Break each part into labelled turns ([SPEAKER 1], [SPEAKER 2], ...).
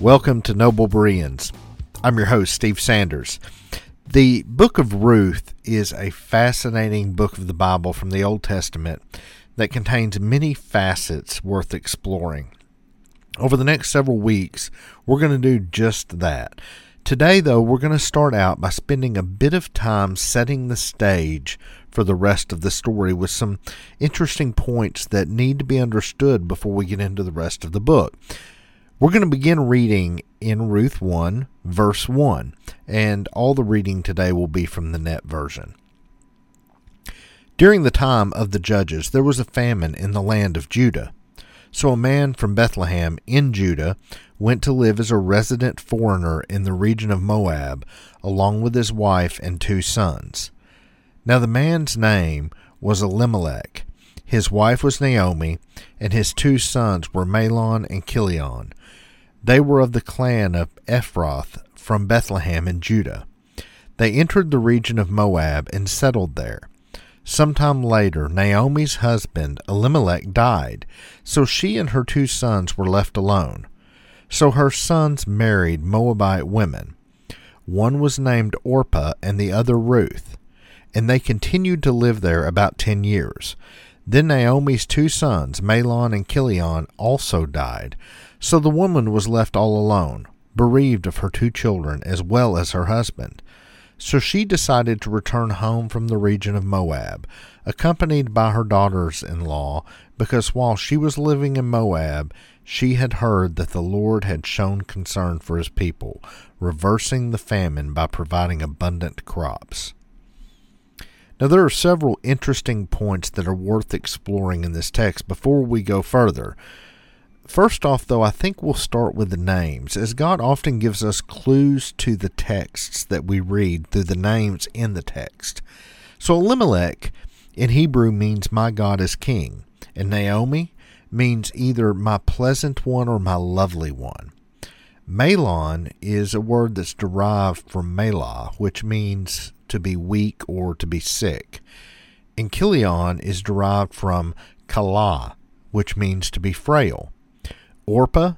[SPEAKER 1] Welcome to Noble Bereans. I'm your host, Steve Sanders. The book of Ruth is a fascinating book of the Bible from the Old Testament that contains many facets worth exploring. Over the next several weeks, we're going to do just that. Today, though, we're going to start out by spending a bit of time setting the stage for the rest of the story with some interesting points that need to be understood before we get into the rest of the book. We're going to begin reading in Ruth 1, verse 1, and all the reading today will be from the net version. During the time of the judges, there was a famine in the land of Judah. So a man from Bethlehem in Judah went to live as a resident foreigner in the region of Moab, along with his wife and two sons. Now the man's name was Elimelech, his wife was Naomi, and his two sons were Mahlon and Chilion. They were of the clan of Ephrath from Bethlehem in Judah. They entered the region of Moab and settled there. Sometime later, Naomi's husband, Elimelech, died, so she and her two sons were left alone. So her sons married Moabite women. One was named Orpah and the other Ruth, and they continued to live there about ten years. Then Naomi's two sons, Mahlon and Chilion, also died, so the woman was left all alone, bereaved of her two children as well as her husband. So she decided to return home from the region of Moab, accompanied by her daughters in law, because while she was living in Moab, she had heard that the Lord had shown concern for his people, reversing the famine by providing abundant crops. Now, there are several interesting points that are worth exploring in this text before we go further. First off, though, I think we'll start with the names, as God often gives us clues to the texts that we read through the names in the text. So Elimelech in Hebrew means my God is king, and Naomi means either my pleasant one or my lovely one. Mahlon is a word that's derived from Malah, which means to be weak or to be sick. And Chilion is derived from Kala, which means to be frail. Orpah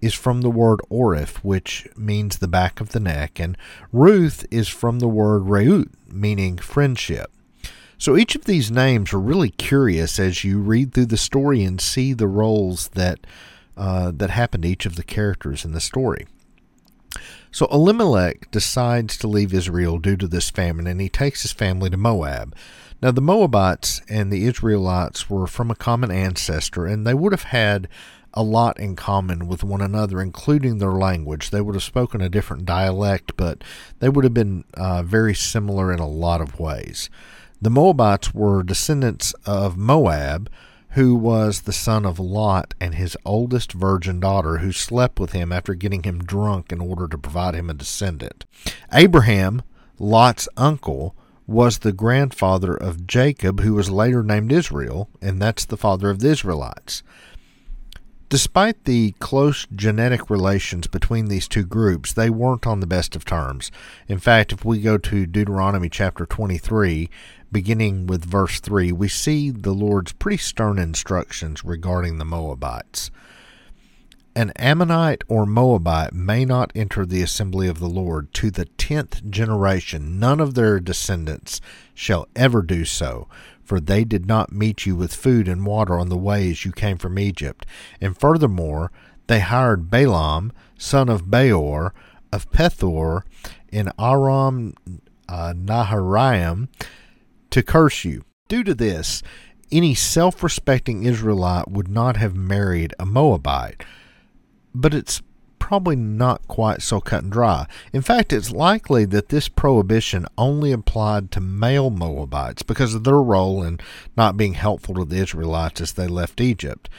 [SPEAKER 1] is from the word orif, which means the back of the neck, and Ruth is from the word reut, meaning friendship. So each of these names are really curious as you read through the story and see the roles that uh, that happened to each of the characters in the story. So Elimelech decides to leave Israel due to this famine, and he takes his family to Moab. Now, the Moabites and the Israelites were from a common ancestor, and they would have had a lot in common with one another, including their language. They would have spoken a different dialect, but they would have been uh, very similar in a lot of ways. The Moabites were descendants of Moab, who was the son of Lot and his oldest virgin daughter, who slept with him after getting him drunk in order to provide him a descendant. Abraham, Lot's uncle, was the grandfather of Jacob, who was later named Israel, and that's the father of the Israelites. Despite the close genetic relations between these two groups, they weren't on the best of terms. In fact, if we go to Deuteronomy chapter 23, beginning with verse 3, we see the Lord's pretty stern instructions regarding the Moabites. An Ammonite or Moabite may not enter the assembly of the Lord to the tenth generation. None of their descendants shall ever do so, for they did not meet you with food and water on the way as you came from Egypt. And furthermore, they hired Balaam, son of Beor, of Pethor, in Aram uh, Naharaim, to curse you. Due to this, any self respecting Israelite would not have married a Moabite. But it's probably not quite so cut and dry. In fact, it's likely that this prohibition only applied to male Moabites because of their role in not being helpful to the Israelites as they left Egypt.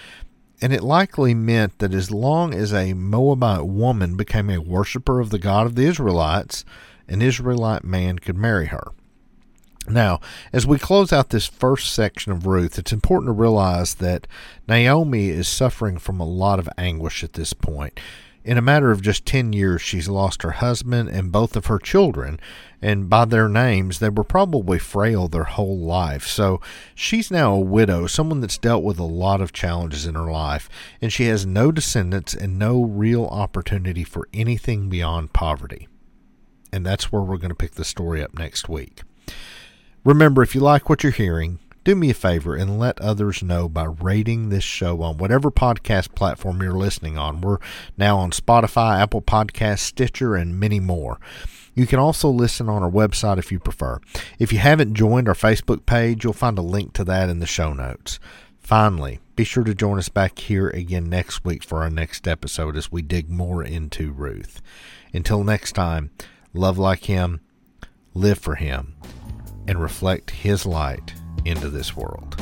[SPEAKER 1] And it likely meant that as long as a Moabite woman became a worshiper of the God of the Israelites, an Israelite man could marry her. Now, as we close out this first section of Ruth, it's important to realize that Naomi is suffering from a lot of anguish at this point. In a matter of just 10 years, she's lost her husband and both of her children, and by their names, they were probably frail their whole life. So she's now a widow, someone that's dealt with a lot of challenges in her life, and she has no descendants and no real opportunity for anything beyond poverty. And that's where we're going to pick the story up next week. Remember, if you like what you're hearing, do me a favor and let others know by rating this show on whatever podcast platform you're listening on. We're now on Spotify, Apple Podcasts, Stitcher, and many more. You can also listen on our website if you prefer. If you haven't joined our Facebook page, you'll find a link to that in the show notes. Finally, be sure to join us back here again next week for our next episode as we dig more into Ruth. Until next time, love like Him, live for Him, and reflect His light into this world.